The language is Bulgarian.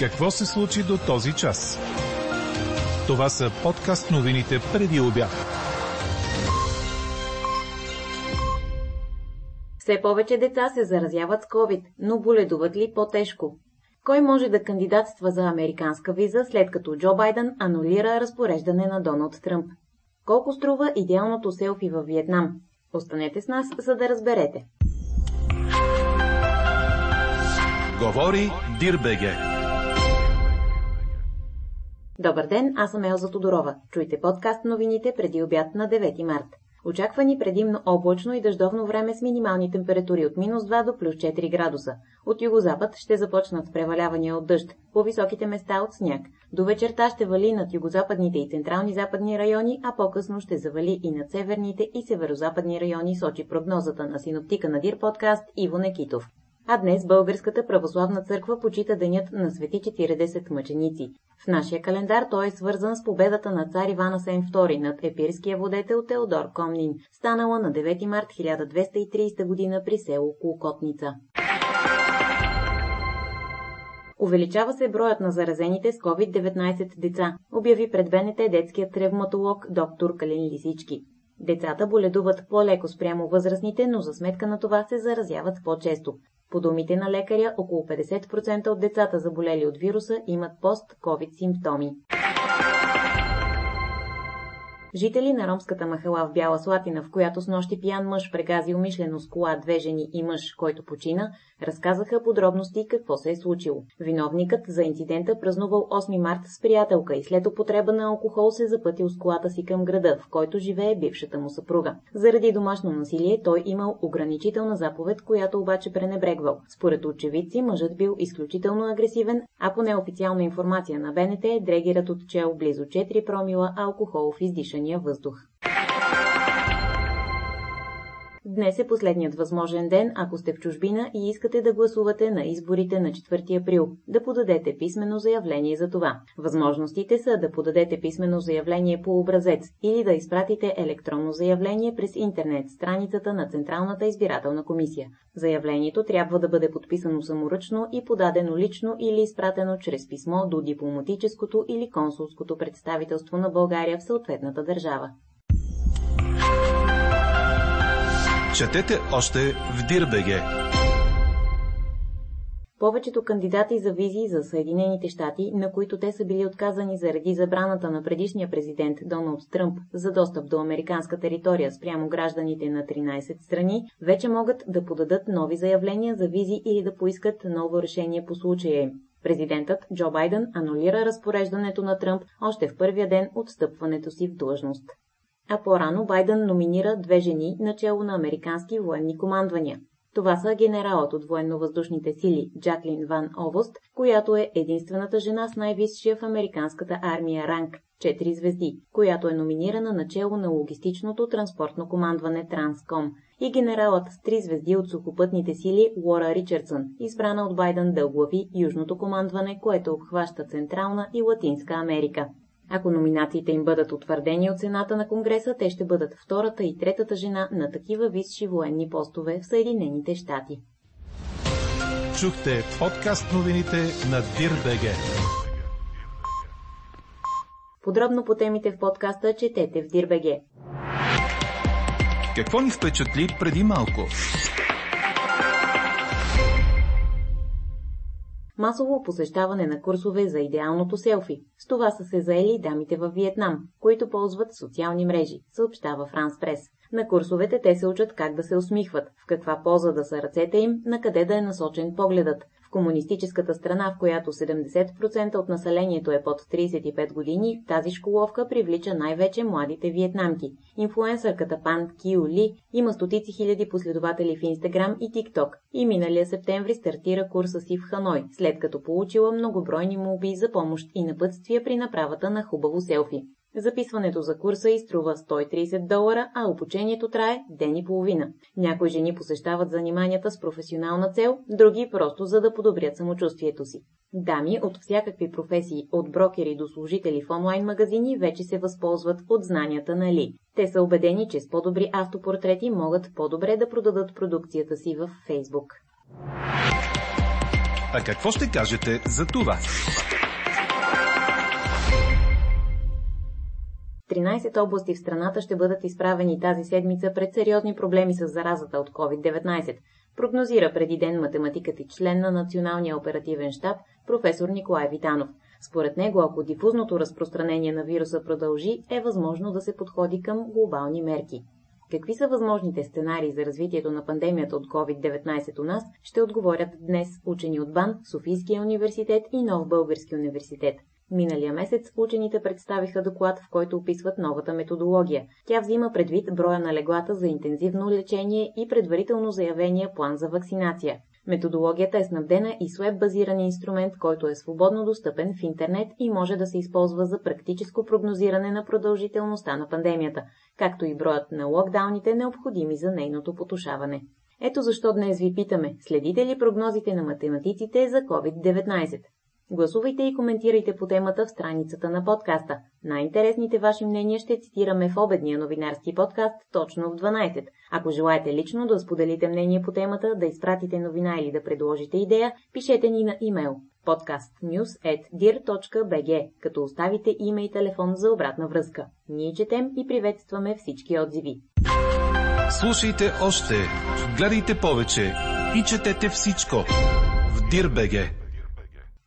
Какво се случи до този час? Това са подкаст новините преди обяд. Все повече деца се заразяват с COVID, но боледуват ли по-тежко? Кой може да кандидатства за американска виза, след като Джо Байден анулира разпореждане на Доналд Тръмп? Колко струва идеалното селфи във Виетнам? Останете с нас, за да разберете. Говори Дирбеге. Добър ден, аз съм Елза Тодорова. Чуйте подкаст новините преди обяд на 9 март. Очаква ни предимно облачно и дъждовно време с минимални температури от минус 2 до плюс 4 градуса. От югозапад ще започнат превалявания от дъжд, по високите места от сняг. До вечерта ще вали над югозападните и централни западни райони, а по-късно ще завали и над северните и северозападни райони, сочи прогнозата на синоптика на Дир подкаст Иво Некитов. А днес Българската православна църква почита денят на свети 40 мъченици. В нашия календар той е свързан с победата на цар Иван Асен II над епирския водетел Теодор Комнин, станала на 9 март 1230 г. при село Кулкотница. Увеличава се броят на заразените с COVID-19 деца, обяви пред БНТ детският травматолог доктор Калин Лисички. Децата боледуват по-леко спрямо възрастните, но за сметка на това се заразяват по-често. По думите на лекаря, около 50% от децата заболели от вируса имат пост-ковид симптоми. Жители на ромската махала в Бяла Слатина, в която с нощи пиян мъж прегази умишлено с кола две жени и мъж, който почина, разказаха подробности какво се е случило. Виновникът за инцидента празнувал 8 март с приятелка и след употреба на алкохол се запътил с колата си към града, в който живее бившата му съпруга. Заради домашно насилие той имал ограничителна заповед, която обаче пренебрегвал. Според очевидци, мъжът бил изключително агресивен, а по неофициална информация на БНТ, дрегерът отчел близо 4 промила алкохол в тишине воздух. Днес е последният възможен ден, ако сте в чужбина и искате да гласувате на изборите на 4 април, да подадете писмено заявление за това. Възможностите са да подадете писмено заявление по образец или да изпратите електронно заявление през интернет страницата на Централната избирателна комисия. Заявлението трябва да бъде подписано саморъчно и подадено лично или изпратено чрез писмо до дипломатическото или консулското представителство на България в съответната държава. Четете още в Дирбеге. Повечето кандидати за визи за Съединените щати, на които те са били отказани заради забраната на предишния президент Доналд Тръмп за достъп до американска територия спрямо гражданите на 13 страни, вече могат да подадат нови заявления за визи или да поискат ново решение по случая им. Президентът Джо Байден анулира разпореждането на Тръмп още в първия ден от стъпването си в длъжност а по-рано Байден номинира две жени начало на американски военни командвания. Това са генералът от военно-въздушните сили Джаклин Ван Овост, която е единствената жена с най-висшия в американската армия ранг – 4 звезди, която е номинирана начало на логистичното транспортно командване Транском, и генералът с 3 звезди от сухопътните сили Лора Ричардсън, избрана от Байден да оглави Южното командване, което обхваща Централна и Латинска Америка. Ако номинациите им бъдат утвърдени от Сената на Конгреса, те ще бъдат втората и третата жена на такива висши военни постове в Съединените щати. Чухте подкаст новините на Дирбеге. Подробно по темите в подкаста четете в Дирбеге. Какво ни впечатли преди малко? Масово посещаване на курсове за идеалното селфи. С това са се заели дамите във Виетнам, които ползват социални мрежи, съобщава Франс Прес. На курсовете те се учат как да се усмихват, в каква поза да са ръцете им, на къде да е насочен погледът, комунистическата страна, в която 70% от населението е под 35 години, тази школовка привлича най-вече младите виетнамки. Инфлуенсърката Пан Кио Ли има стотици хиляди последователи в Инстаграм и ТикТок и миналия септември стартира курса си в Ханой, след като получила многобройни молби за помощ и напътствия при направата на хубаво селфи. Записването за курса изтрува 130 долара, а обучението трае ден и половина. Някои жени посещават заниманията с професионална цел, други просто за да подобрят самочувствието си. Дами от всякакви професии, от брокери до служители в онлайн магазини, вече се възползват от знанията на Ли. Те са убедени, че с по-добри автопортрети могат по-добре да продадат продукцията си в Фейсбук. А какво ще кажете за това? 13 области в страната ще бъдат изправени тази седмица пред сериозни проблеми с заразата от COVID-19, прогнозира преди ден математикът и член на Националния оперативен штаб професор Николай Витанов. Според него, ако дифузното разпространение на вируса продължи, е възможно да се подходи към глобални мерки. Какви са възможните сценарии за развитието на пандемията от COVID-19 у нас, ще отговорят днес учени от БАН, Софийския университет и Нов Български университет. Миналия месец учените представиха доклад, в който описват новата методология. Тя взима предвид броя на леглата за интензивно лечение и предварително заявения план за вакцинация. Методологията е снабдена и с веб-базиран инструмент, който е свободно достъпен в интернет и може да се използва за практическо прогнозиране на продължителността на пандемията, както и броят на локдауните, необходими за нейното потушаване. Ето защо днес ви питаме, следите ли прогнозите на математиците за COVID-19? Гласувайте и коментирайте по темата в страницата на подкаста. Най-интересните ваши мнения ще цитираме в обедния новинарски подкаст точно в 12. Ако желаете лично да споделите мнение по темата, да изпратите новина или да предложите идея, пишете ни на имейл podcastnews.dir.bg, като оставите име и телефон за обратна връзка. Ние четем и приветстваме всички отзиви. Слушайте още, гледайте повече и четете всичко в Дирбеге.